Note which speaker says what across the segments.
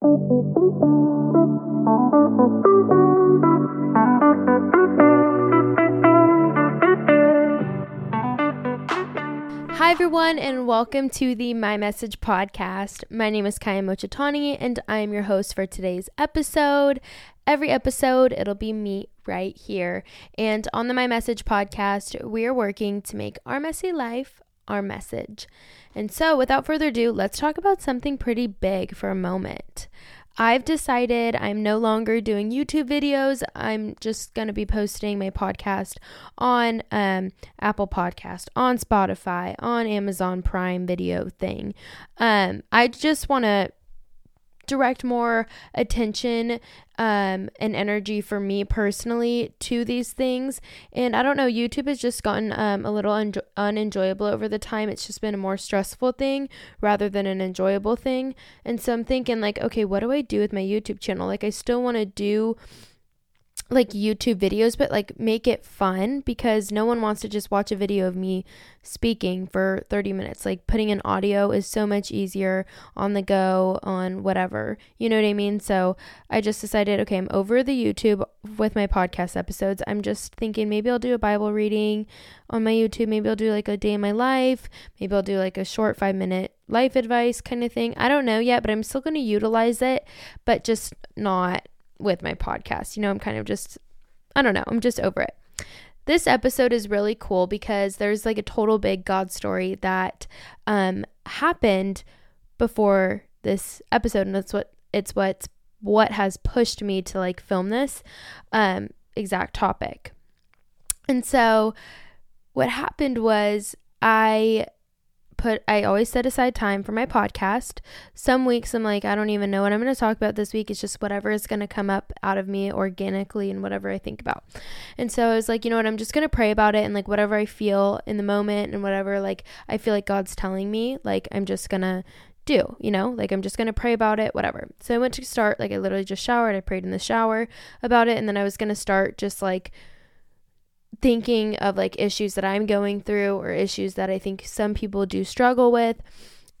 Speaker 1: Hi, everyone, and welcome to the My Message podcast. My name is Kyia Mochitani, and I am your host for today's episode. Every episode, it'll be me right here. And on the My Message podcast, we are working to make our messy life our message. And so, without further ado, let's talk about something pretty big for a moment. I've decided I'm no longer doing YouTube videos. I'm just going to be posting my podcast on um, Apple Podcast, on Spotify, on Amazon Prime Video thing. Um, I just want to direct more attention um, and energy for me personally to these things. And I don't know, YouTube has just gotten um, a little un- unenjoyable over the time. It's just been a more stressful thing rather than an enjoyable thing. And so I'm thinking, like, okay, what do I do with my YouTube channel? Like, I still want to do like YouTube videos, but like make it fun because no one wants to just watch a video of me speaking for 30 minutes. Like putting in audio is so much easier on the go, on whatever. You know what I mean? So I just decided, okay, I'm over the YouTube with my podcast episodes. I'm just thinking maybe I'll do a Bible reading on my YouTube. Maybe I'll do like a day in my life. Maybe I'll do like a short five minute life advice kind of thing. I don't know yet, but I'm still going to utilize it, but just not with my podcast. You know, I'm kind of just, I don't know, I'm just over it. This episode is really cool because there's like a total big God story that um, happened before this episode, and that's what it's what's what has pushed me to like film this um, exact topic. And so, what happened was I put I always set aside time for my podcast. Some weeks I'm like I don't even know what I'm going to talk about this week. It's just whatever is going to come up out of me organically and whatever I think about. And so I was like, you know what? I'm just going to pray about it and like whatever I feel in the moment and whatever like I feel like God's telling me, like I'm just going to do, you know? Like I'm just going to pray about it, whatever. So I went to start like I literally just showered. I prayed in the shower about it and then I was going to start just like thinking of like issues that I'm going through or issues that I think some people do struggle with.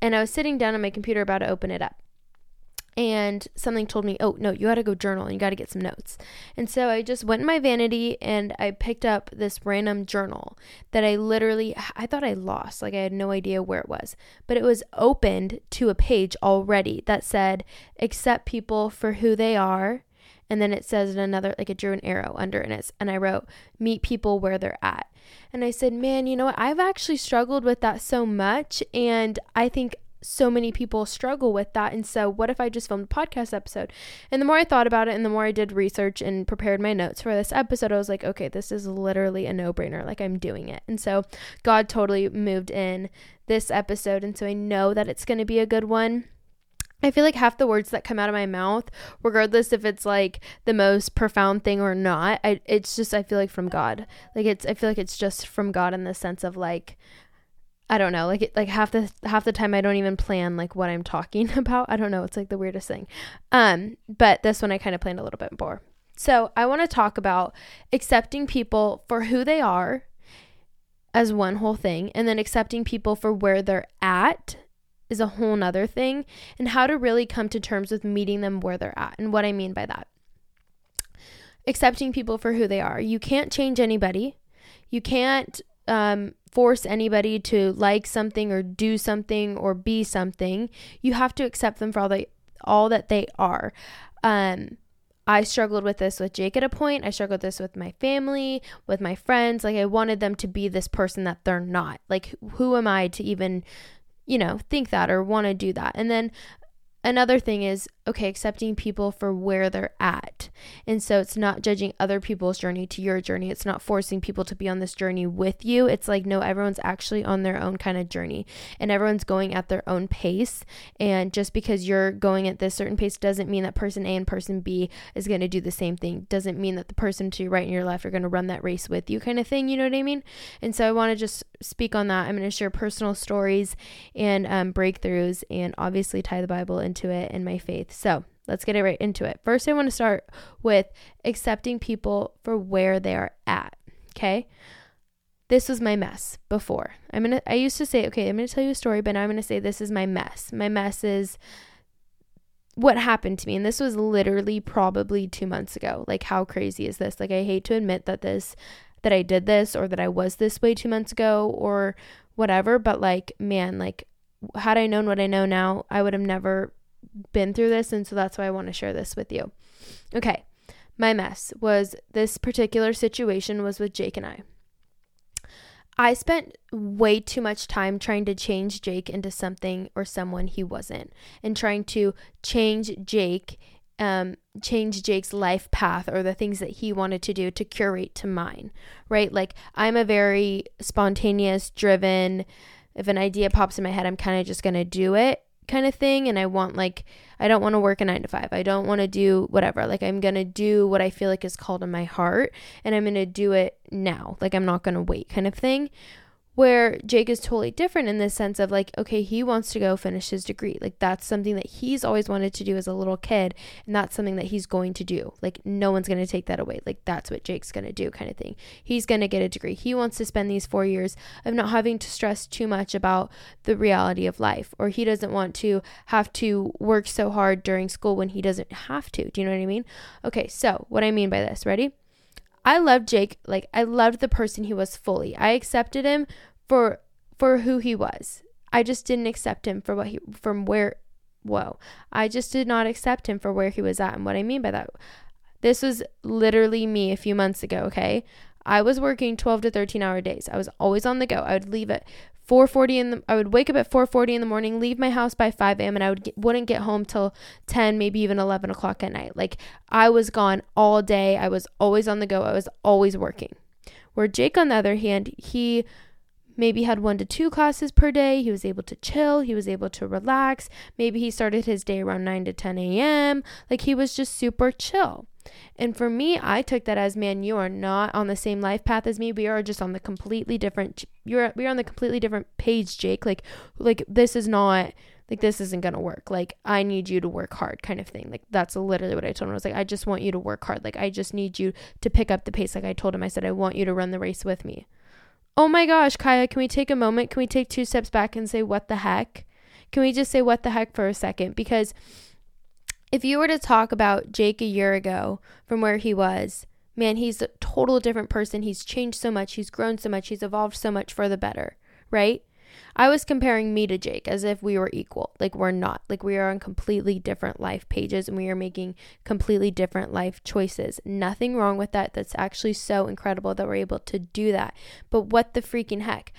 Speaker 1: And I was sitting down on my computer about to open it up. And something told me, oh, no, you got to go journal and you got to get some notes. And so I just went in my vanity and I picked up this random journal that I literally, I thought I lost. Like I had no idea where it was. But it was opened to a page already that said, accept people for who they are and then it says in another like it drew an arrow under and it's and I wrote meet people where they're at. And I said, "Man, you know what? I've actually struggled with that so much and I think so many people struggle with that. And so, what if I just filmed a podcast episode? And the more I thought about it and the more I did research and prepared my notes for this episode, I was like, okay, this is literally a no brainer. Like, I'm doing it. And so, God totally moved in this episode. And so, I know that it's going to be a good one. I feel like half the words that come out of my mouth, regardless if it's like the most profound thing or not, I it's just I feel like from God. Like it's I feel like it's just from God in the sense of like I don't know, like it, like half the half the time I don't even plan like what I'm talking about. I don't know, it's like the weirdest thing. Um, but this one I kind of planned a little bit more. So, I want to talk about accepting people for who they are as one whole thing and then accepting people for where they're at is a whole nother thing, and how to really come to terms with meeting them where they're at. And what I mean by that accepting people for who they are. You can't change anybody, you can't um, force anybody to like something or do something or be something. You have to accept them for all they all that they are. Um, I struggled with this with Jake at a point. I struggled this with my family, with my friends. Like I wanted them to be this person that they're not. Like who am I to even you know, think that or want to do that. And then another thing is okay accepting people for where they're at. And so it's not judging other people's journey to your journey. It's not forcing people to be on this journey with you. It's like no everyone's actually on their own kind of journey and everyone's going at their own pace. And just because you're going at this certain pace doesn't mean that person a and person b is going to do the same thing. Doesn't mean that the person to your right and your left are going to run that race with you kind of thing you know what i mean? And so i want to just speak on that. I'm going to share personal stories and um, breakthroughs and obviously tie the bible into it and my faith so let's get right into it. First, I want to start with accepting people for where they are at. Okay. This was my mess before. I'm to, I used to say, okay, I'm to tell you a story, but now I'm to say this is my mess. My mess is what happened to me and this was literally probably 2 months ago. Like how crazy is this? Like I hate to admit that this that I did this or that I was this way 2 months ago or whatever, but like man, like had I known what I know now, I would have never been through this and so that's why I want to share this with you. Okay. My mess was this particular situation was with Jake and I. I spent way too much time trying to change Jake into something or someone he wasn't, and trying to change Jake, um, change Jake's life path or the things that he wanted to do to curate to mine, right? Like, I'm a very spontaneous, driven, if an idea pops in my head, I'm kind of just going to do it kind of thing. And I want, like, I don't want to work a nine to five. I don't want to do whatever. Like, I'm going to do what I feel like is called in my heart and I'm going to do it now. Like, I'm not going to wait, kind of thing. Where Jake is totally different in this sense of like, okay, he wants to go finish his degree. Like, that's something that he's always wanted to do as a little kid. And that's something that he's going to do. Like, no one's going to take that away. Like, that's what Jake's going to do, kind of thing. He's going to get a degree. He wants to spend these four years of not having to stress too much about the reality of life, or he doesn't want to have to work so hard during school when he doesn't have to. Do you know what I mean? Okay, so what I mean by this, ready? I loved Jake. Like I loved the person he was fully. I accepted him for for who he was. I just didn't accept him for what he from where whoa. I just did not accept him for where he was at. And what I mean by that this was literally me a few months ago, okay? I was working 12 to 13 hour days. I was always on the go. I would leave at 4:40 in the I would wake up at 4:40 in the morning, leave my house by 5 a.m. and I would get, wouldn't get home till 10, maybe even 11 o'clock at night. Like I was gone all day. I was always on the go. I was always working. Where Jake, on the other hand, he maybe had one to two classes per day. He was able to chill. He was able to relax. Maybe he started his day around 9 to 10 a.m. Like he was just super chill. And for me, I took that as man, you are not on the same life path as me. We are just on the completely different you're we're on the completely different page, Jake. Like like this is not like this isn't gonna work. Like I need you to work hard kind of thing. Like that's literally what I told him. I was like, I just want you to work hard. Like I just need you to pick up the pace. Like I told him, I said, I want you to run the race with me. Oh my gosh, Kyia, can we take a moment? Can we take two steps back and say what the heck? Can we just say what the heck for a second? Because if you were to talk about Jake a year ago from where he was, man, he's a total different person. He's changed so much, he's grown so much, he's evolved so much for the better, right? I was comparing me to Jake as if we were equal. Like we're not. Like we are on completely different life pages and we are making completely different life choices. Nothing wrong with that. That's actually so incredible that we're able to do that. But what the freaking heck?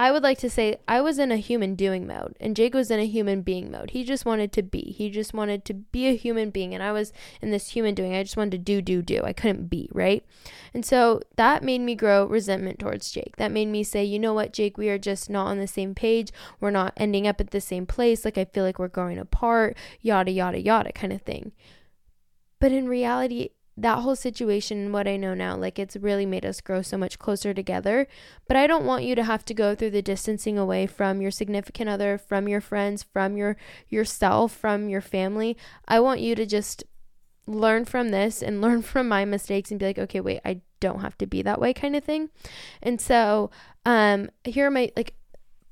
Speaker 1: I would like to say I was in a human doing mode and Jake was in a human being mode. He just wanted to be. He just wanted to be a human being and I was in this human doing. I just wanted to do do do. I couldn't be, right? And so that made me grow resentment towards Jake. That made me say, "You know what, Jake, we are just not on the same page. We're not ending up at the same place. Like I feel like we're growing apart, yada yada yada kind of thing." But in reality, that whole situation what I know now, like it's really made us grow so much closer together. But I don't want you to have to go through the distancing away from your significant other, from your friends, from your yourself, from your family. I want you to just learn from this and learn from my mistakes and be like, okay, wait, I don't have to be that way kind of thing. And so, um here are my like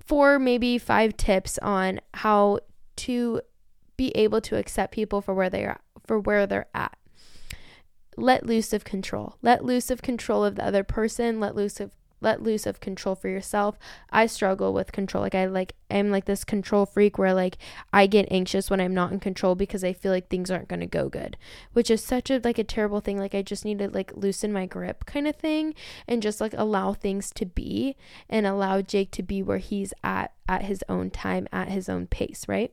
Speaker 1: four maybe five tips on how to be able to accept people for where they are for where they're at let loose of control. Let loose of control of the other person. Let loose of let loose of control for yourself. I struggle with control. Like I like I'm like this control freak where like I get anxious when I'm not in control because I feel like things aren't going to go good, which is such a like a terrible thing. Like I just need to like loosen my grip kind of thing and just like allow things to be and allow Jake to be where he's at at his own time, at his own pace, right?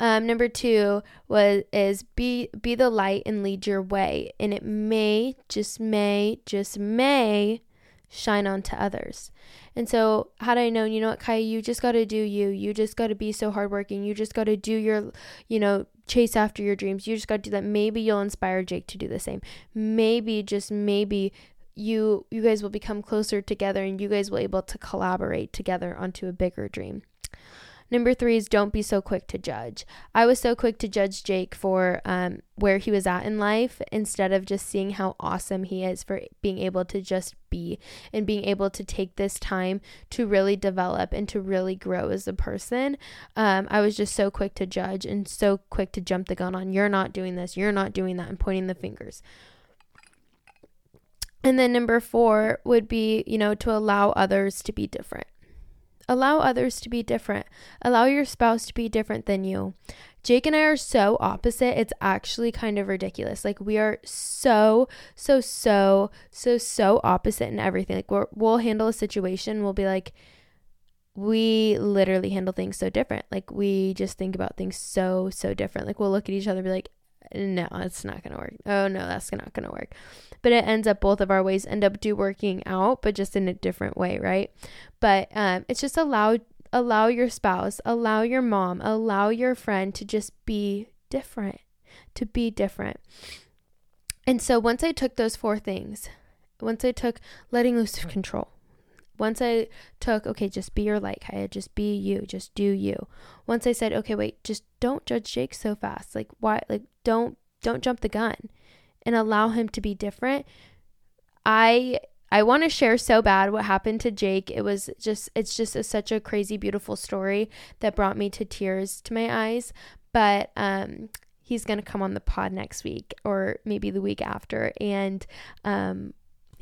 Speaker 1: Um, number two was is be be the light and lead your way, and it may just may just may shine on to others. And so, had I known, you know what, Kai, you just got to do you. You just got to be so hardworking. You just got to do your, you know, chase after your dreams. You just got to do that. Maybe you'll inspire Jake to do the same. Maybe, just maybe, you you guys will become closer together and you guys will able to collaborate together onto a bigger dream. Number three is don't be so quick to judge. I was so quick to judge Jake for um, where he was at in life instead of just seeing how awesome he is for being able to just be and being able to take this time to really develop and to really grow as a person. Um, I was just so quick to judge and so quick to jump the gun on you're not doing this, you're not doing that, and pointing the fingers. And then number four would be, you know, to allow others to be different. Allow others to be different. Allow your spouse to be different than you. Jake and I are so opposite. It's actually kind of ridiculous. Like we are so, so, so, so, so opposite in everything. Like we will handle a situation. We'll be like, we literally handle things so different. Like we just think about things so, so different. Like we'll look at each other be like, no, it's not going to work. Oh, no, that's not going to work. But it ends up both of our ways end up do working out, but just in a different way, right? But um, it's just allow allow your spouse, allow your mom, allow your friend to just be different, to be different. And so once I took those four things, once I took letting loose of control, once I took, okay, just be your light, Kyia, just be you, just do you. Once I said, okay, wait, just don't judge Jake so fast. Like, why? Like, don't, don't jump the gun and allow him to be different. I, I want to share so bad what happened to Jake. It was just, it's just a, such a crazy, beautiful story that brought me to tears to my eyes. But, um, he's going to come on the pod next week or maybe the week after. And, um,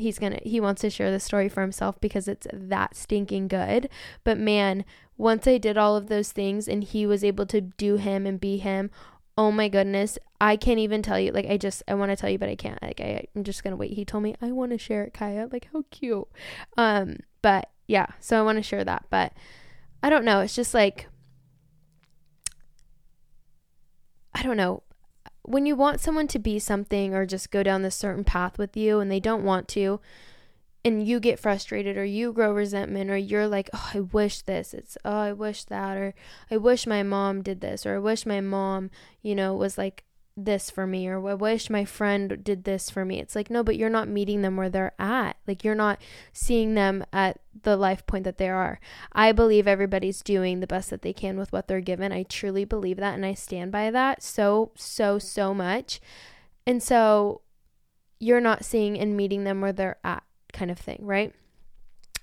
Speaker 1: he's gonna he wants to share the story for himself because it's that stinking good. But man once i did all of those things and he was able to do him and be him oh my goodness i can't even tell you like i just i want to tell you but i can't like I, i'm just gonna wait. He told me i want to share it kyia. Like how cute. Um but yeah so i want to share that but i don't know. It's just like i don't know when you want someone to be something or just go down this certain path with you and they don't want to, and you get frustrated or you grow resentment or you're like, oh, I wish this, it's, oh, I wish that, or I wish my mom did this, or I wish my mom, you know, was like this for me or I wish my friend did this for me. It's like no, but you're not meeting them where they're at. Like you're not seeing them at the life point that they are. I believe everybody's doing the best that they can with what they're given. I truly believe that and I stand by that so so so much. And so you're not seeing and meeting them where they're at kind of thing, right?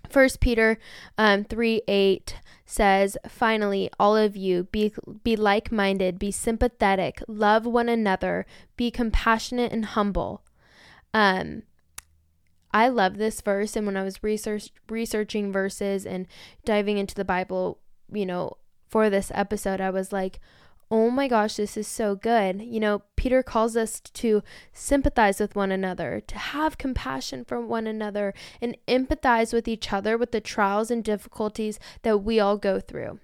Speaker 1: First Peter um, 3 8 says, Finally, all of you, be, be like minded, be sympathetic, love one another, be compassionate and humble. Um, I love this verse. And when I was research, researching verses and diving into the Bible, you know, for this episode, I was like, oh my gosh, this is so good. You know, Peter calls us to sympathize with one another, to have compassion for one another, and empathize with each other with the trials and difficulties that we all go through.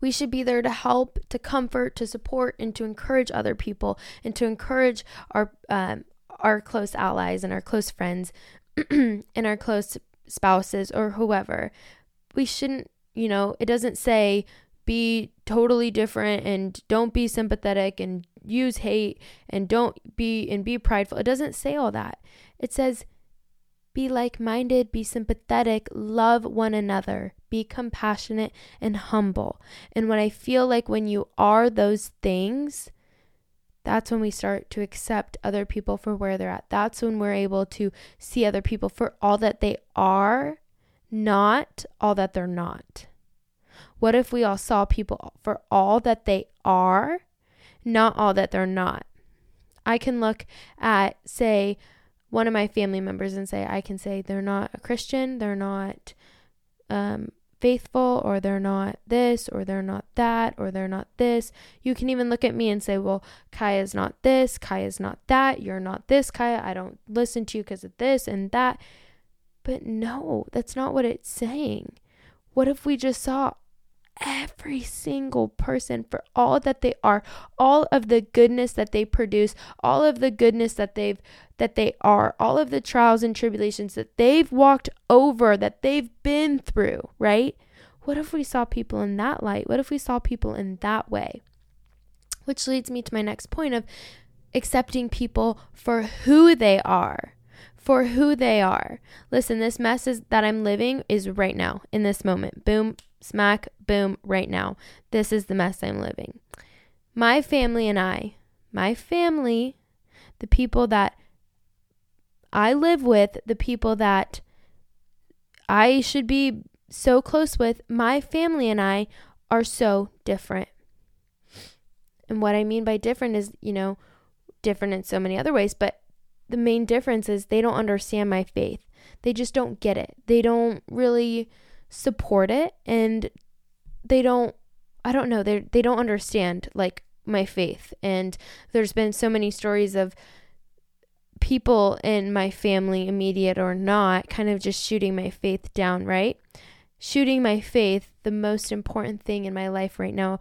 Speaker 1: We should be there to help, to comfort, to support, and to encourage other people, and to encourage our um, our close allies and our close friends, and our close spouses or whoever. We shouldn't, you know, it doesn't say be totally different and don't be sympathetic and use hate and don't be and be prideful. It doesn't say all that. It says be like minded, be sympathetic, love one another, be compassionate and humble. And when I feel like when you are those things, that's when we start to accept other people for where they're at. That's when we're able to see other people for all that they are, not all that they're not. What if we all saw people for all that they are, not all that they're not? I can look at, say, one of my family members and say, I can say they're not a Christian, they're not um, faithful, or they're not this, or they're not that, or they're not this. You can even look at me and say, Well, Kyia's not this, Kyia's not that, you're not this, Kyia, I don't listen to you because of this and that. But no, that's not what it's saying. What if we just saw every single person for all that they are, all of the goodness that they produce, all of the goodness that they've that they are, all of the trials and tribulations that they've walked over, that they've been through, right? What if we saw people in that light? What if we saw people in that way? Which leads me to my next point of accepting people for who they are for who they are. Listen, this mess is, that I'm living is right now in this moment. Boom, smack, boom, right now. This is the mess I'm living. My family and I, my family, the people that I live with, the people that I should be so close with, my family and I are so different. And what I mean by different is, you know, different in so many other ways, but the main difference is they don't understand my faith. They just don't get it. They don't really support it and they don't I don't know, they they don't understand like my faith. And there's been so many stories of people in my family, immediate or not, kind of just shooting my faith down, right? Shooting my faith, the most important thing in my life right now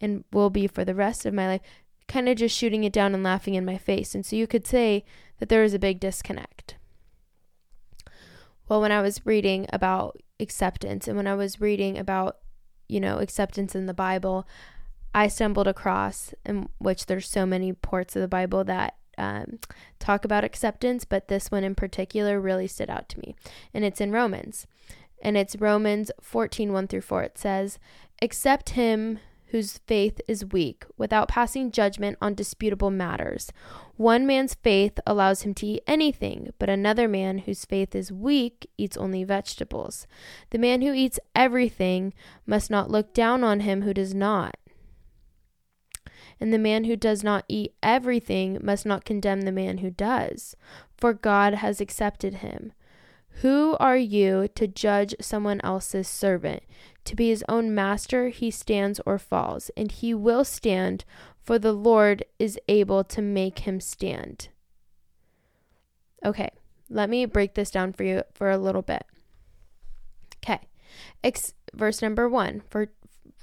Speaker 1: and will be for the rest of my life, kind of just shooting it down and laughing in my face. And so you could say that there is a big disconnect. Well, when I was reading about acceptance and when I was reading about, you know, acceptance in the Bible, I stumbled across, in which there's so many parts of the Bible that um, talk about acceptance, but this one in particular really stood out to me. And it's in Romans. And it's Romans 14 1 through 4. It says, Accept him whose faith is weak, without passing judgment on disputable matters. One man's faith allows him to eat anything, but another man whose faith is weak eats only vegetables. The man who eats everything must not look down on him who does not. And the man who does not eat everything must not condemn the man who does, for God has accepted him. Who are you to judge someone else's servant? To be his own master, he stands or falls, and he will stand, for the Lord is able to make him stand. Okay, let me break this down for you for a little bit. Okay, Ex- verse number one for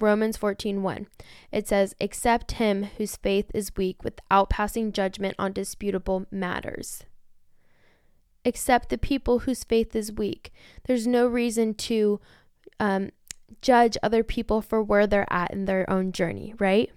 Speaker 1: Romans 14 1. It says, Accept him whose faith is weak without passing judgment on disputable matters accept the people whose faith is weak. There's no reason to um, judge other people for where they're at in their own journey, right?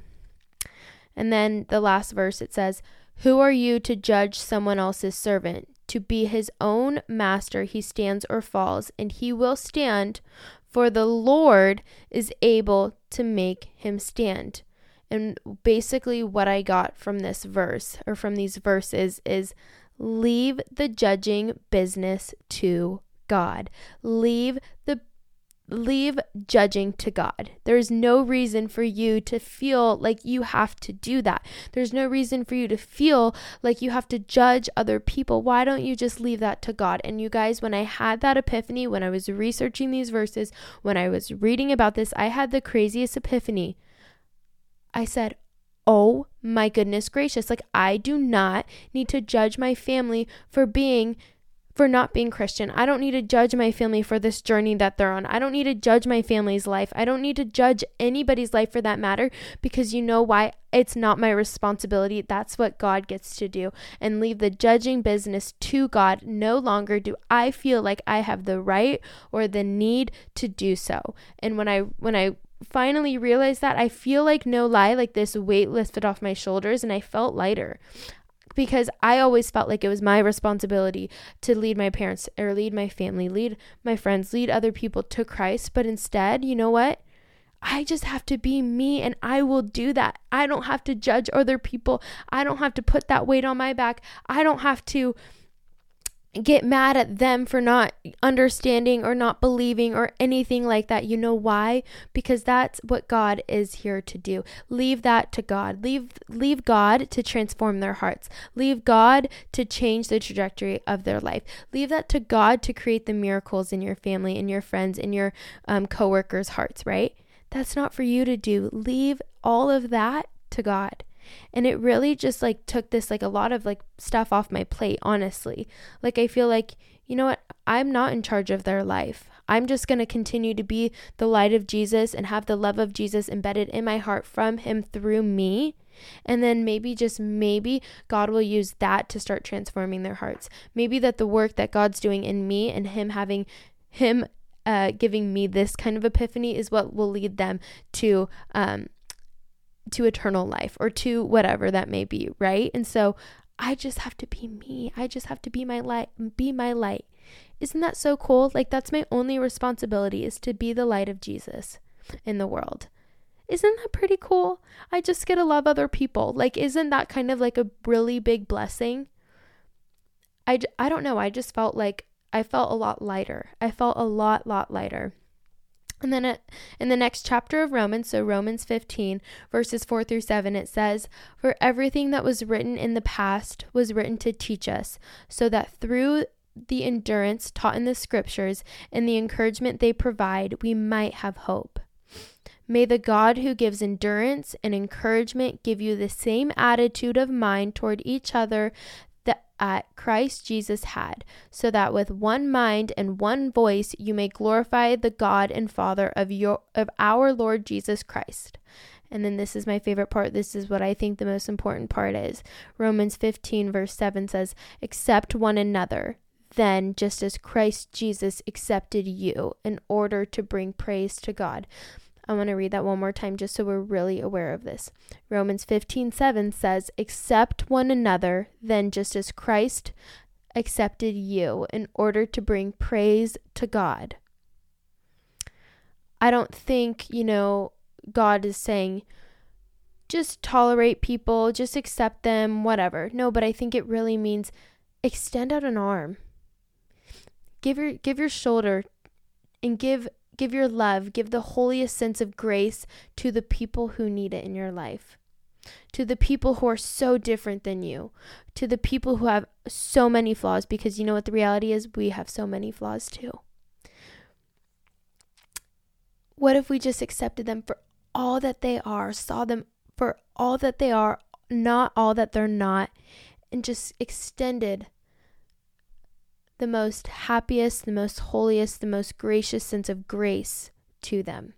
Speaker 1: And then the last verse it says, Who are you to judge someone else's servant? To be his own master, he stands or falls, and he will stand, for the Lord is able to make him stand. And basically, what I got from this verse or from these verses is Leave the judging business to God. Leave the leave judging to God. There's no reason for you to feel like you have to do that. There's no reason for you to feel like you have to judge other people. Why don't you just leave that to God? And you guys, when I had that epiphany, when I was researching these verses, when I was reading about this, I had the craziest epiphany. I said, oh my goodness gracious. Like, I do not need to judge my family for being for not being Christian. I don't need to judge my family for this journey that they're on. I don't need to judge my family's life. I don't need to judge anybody's life for that matter because you know why? It's not my responsibility. That's what God gets to do and leave the judging business to God. No longer do I feel like I have the right or the need to do so. And when I when I finally realized that, I feel like no lie, like this weight lifted off my shoulders and I felt lighter because I always felt like it was my responsibility to lead my parents or lead my family, lead my friends, lead other people to Christ. But instead, you know what? I just have to be me and I will do that. I don't have to judge other people. I don't have to put that weight on my back. I don't have to get mad at them for not understanding or not believing or anything like that. You know why? Because that's what God is here to do. Leave that to God. Leave leave God to transform their hearts. Leave God to change the trajectory of their life. Leave that to God to create the miracles in your family, in your friends, in your um, coworkers' hearts. Right? That's not for you to do. Leave all of that to God and it really just like took this like a lot of like stuff off my plate honestly. Like i feel like you know what? I'm not in charge of their life. I'm just going to continue to be the light of jesus and have the love of jesus embedded in my heart from him through me. And then maybe just maybe God will use that to start transforming their hearts. Maybe that the work that God's doing in me and Him having Him uh, giving me this kind of epiphany is what will lead them to um, to eternal life or to whatever that may be, right? And so I just have to be me. I just have to be my light, be my light. Isn't that so cool? Like that's my only responsibility is to be the light of Jesus. in the world. Isn't that pretty cool? I just get to love other people. Like, isn't that kind of like a really big blessing? I, I don't know. I just felt like I felt a lot lighter. I felt a lot, lot lighter. And then it, in the next chapter of Romans, so Romans 15, verses 4 through 7, it says, For everything that was written in the past was written to teach us, so that through the endurance taught in the scriptures and the encouragement they provide, we might have hope. May the God who gives endurance and encouragement give you the same attitude of mind toward each other at Christ Jesus had, so that with one mind and one voice you may glorify the God and Father of your of our Lord Jesus Christ. And then this is my favorite part. This is what I think the most important part is. Romans 15 verse 7 says, "Accept one another." Then, just as Christ Jesus accepted you in order to bring praise to God. I want to read that one more time just so we're really aware of this. Romans 15 7 says, Accept one another, then just as Christ accepted you in order to bring praise to God. I don't think, you know, God is saying, just tolerate people, just accept them, whatever. No, but I think it really means extend out an arm. Give your give your shoulder and give Give your love, give the holiest sense of grace to the people who need it in your life, to the people who are so different than you, to the people who have so many flaws, because you know what the reality is? We have so many flaws too. What if we just accepted them for all that they are, saw them for all that they are, not all that they're not, and just extended the most happiest, the most holiest, the most gracious sense of grace to them.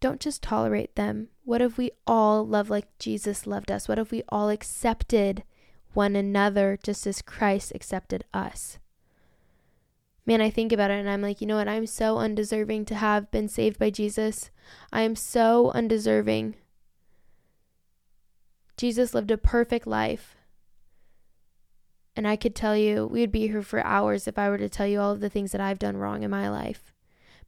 Speaker 1: Don't just tolerate them. What if we all love like Jesus loved us? What if we all accepted one another just as Christ accepted us? Man, I think about it and I'm like, you know what? I'm so undeserving to have been saved by Jesus. I am so undeserving. Jesus lived a perfect life. And I could tell you, we'd be here for hours if I were to tell you all of the things that I've done wrong in my life.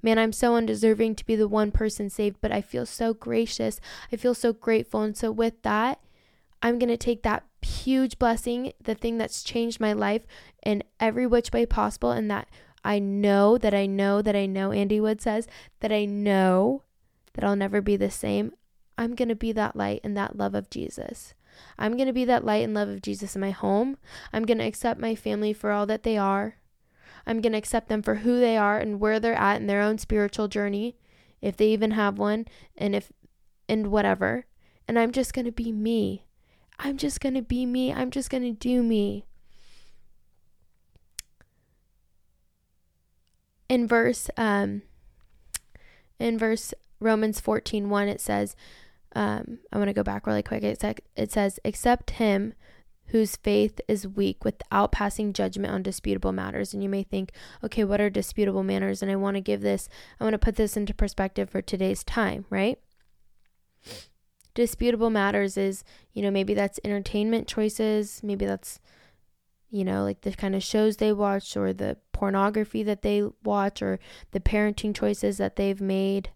Speaker 1: Man, I'm so undeserving to be the one person saved, but I feel so gracious. I feel so grateful. And so, with that, I'm going to take that huge blessing, the thing that's changed my life in every which way possible, and that I know that I know that I know, Andy Wood says, that I know that I'll never be the same. I'm going to be that light and that love of Jesus. I'm going to be that light and love of Jesus in my home. I'm going to accept my family for all that they are. I'm going to accept them for who they are and where they're at in their own spiritual journey, if they even have one, and if and whatever. And I'm just going to be me. I'm just going to be me. I'm just going to do me. In verse um in verse Romans 14:1 it says um, I want to go back really quick. It, it says, Accept him whose faith is weak without passing judgment on disputable matters. And you may think, okay, what are disputable matters? And I want to give this, I want to put this into perspective for today's time, right? Disputable matters is, you know, maybe that's entertainment choices, maybe that's, you know, like the kind of shows they watch or the pornography that they watch or the parenting choices that they've made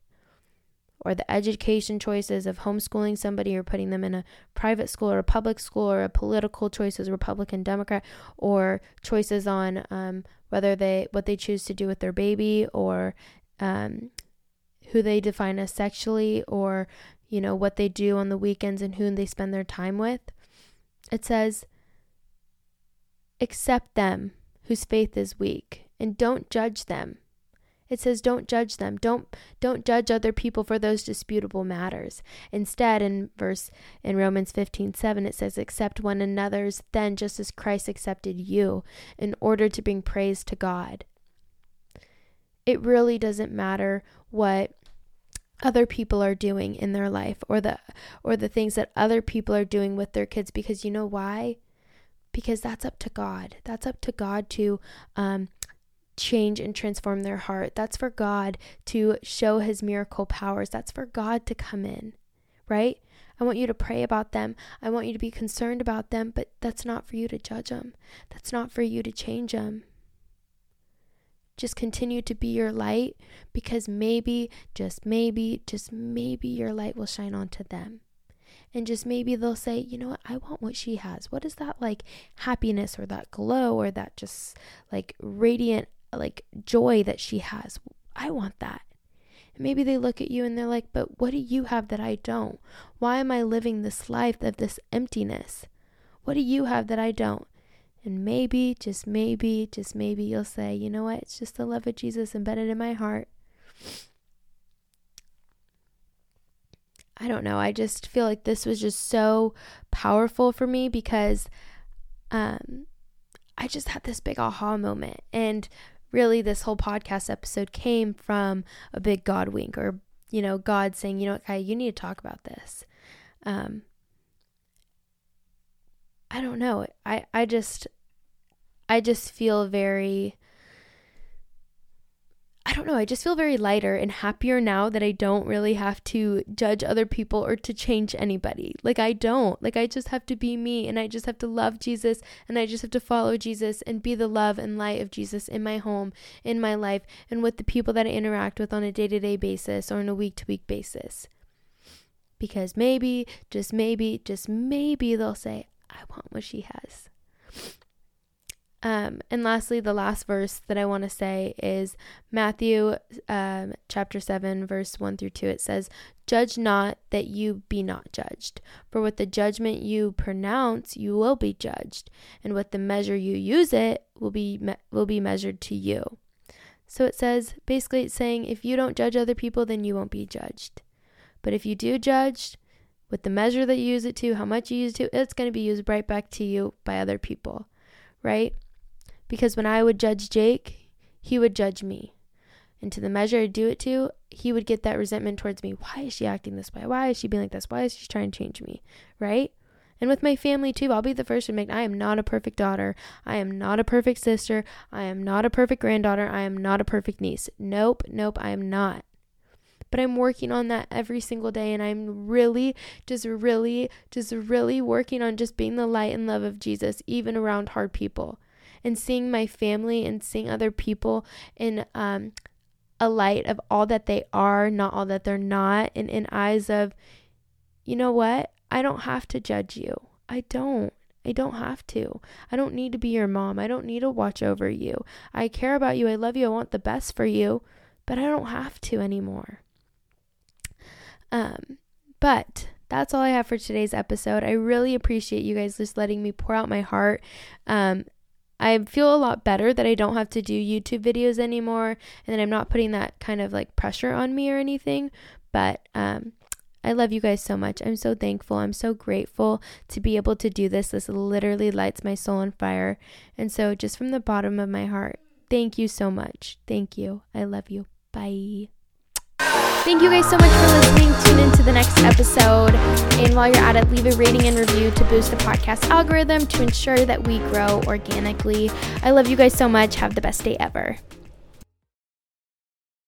Speaker 1: or the education choices of homeschooling somebody or putting them in a private school or a public school or a political choices republican democrat or choices on um, whether they what they choose to do with their baby or um, who they define as sexually or you know what they do on the weekends and whom they spend their time with. It says accept them whose faith is weak and don't judge them it says don't judge them. Don't don't judge other people for those disputable matters. Instead, in verse in Romans 15:7 it says, accept one another's then just as Christ accepted you, in order to bring praise to God. It really doesn't matter what other people are doing in their life or the or the things that other people are doing with their kids because you know why because that's up to God. That's up to God to um, change and transform their heart. That's for God to show his miracle powers. That's for God to come in, right? I want you to pray about them. I want you to be concerned about them, but that's not for you to judge them. That's not for you to change them. just continue to be your light because maybe, just maybe, just maybe your light will shine onto them. And just maybe they'll say, you know what, I want what she has. What is that like happiness or that glow or that just like radiant like joy that she has? I want that. And maybe they look at you and they're like, but what do you have that I don't? Why am I living this life of this emptiness? What do you have that I don't? And maybe, just maybe, just maybe you'll say, you know what? It's just the love of Jesus embedded in my heart. I don't know. I just feel like this was just so powerful for me because um, I just had this big aha moment. And really, this whole podcast episode came from a big God wink or, you know, God saying, you know what, Kai, you need to talk about this. Um, I don't know. I, I just I just feel very I don't know, I just feel very lighter and happier now that I don't really have to judge other people or to change anybody. Like I don't. Like I just have to be me and I just have to love Jesus and I just have to follow Jesus and be the love and light of Jesus in my home, in my life, and with the people that I interact with on a day-to-day basis or on a week-to-week basis. Because maybe, just maybe, just maybe they'll say, I want what she has. Um, and lastly, the last verse that I want to say is Matthew um, chapter 7, verse 1 through 2. It says, Judge not that you be not judged. For with the judgment you pronounce, you will be judged. And with the measure you use it, will be, me- will be measured to you. So it says, basically, it's saying if you don't judge other people, then you won't be judged. But if you do judge, with the measure that you use it to, how much you use it to, it's going to be used right back to you by other people, right? Because when I would judge Jake, he would judge me. And to the measure I do it to, he would get that resentment towards me. Why is she acting this way? Why is she being like this? Why is she trying to change me? Right? And with my family too, I'll be the first to admit I am not a perfect daughter. I am not a perfect sister. I am not a perfect granddaughter. I am not a perfect niece. Nope, nope, I am not but I'm working on that every single day. And I'm really, just really, just really working on just being the light and love of Jesus, even around hard people. And seeing my family and seeing other people in um, a light of all that they are, not all that they're not, and in eyes of, you know what? I don't have to judge you. I don't. I don't have to. I don't need to be your mom. I don't need to watch over you. I care about you. I love you. I want the best for you, but I don't have to anymore. Um, but that's all I have for today's episode. I really appreciate you guys just letting me pour out my heart. Um, I feel a lot better that I don't have to do YouTube videos anymore and that I'm not putting that kind of like pressure on me or anything. But um, I love you guys so much. I'm so thankful. I'm so grateful to be able to do this. This literally lights my soul on fire. And so, just from the bottom of my heart, thank you so much. Thank you. I love you. Bye. Thank you guys so much for listening. Tune into the next episode. And while you're at it, leave a rating and review to boost the podcast algorithm to ensure that we grow organically. I love you guys so much. Have the best day ever.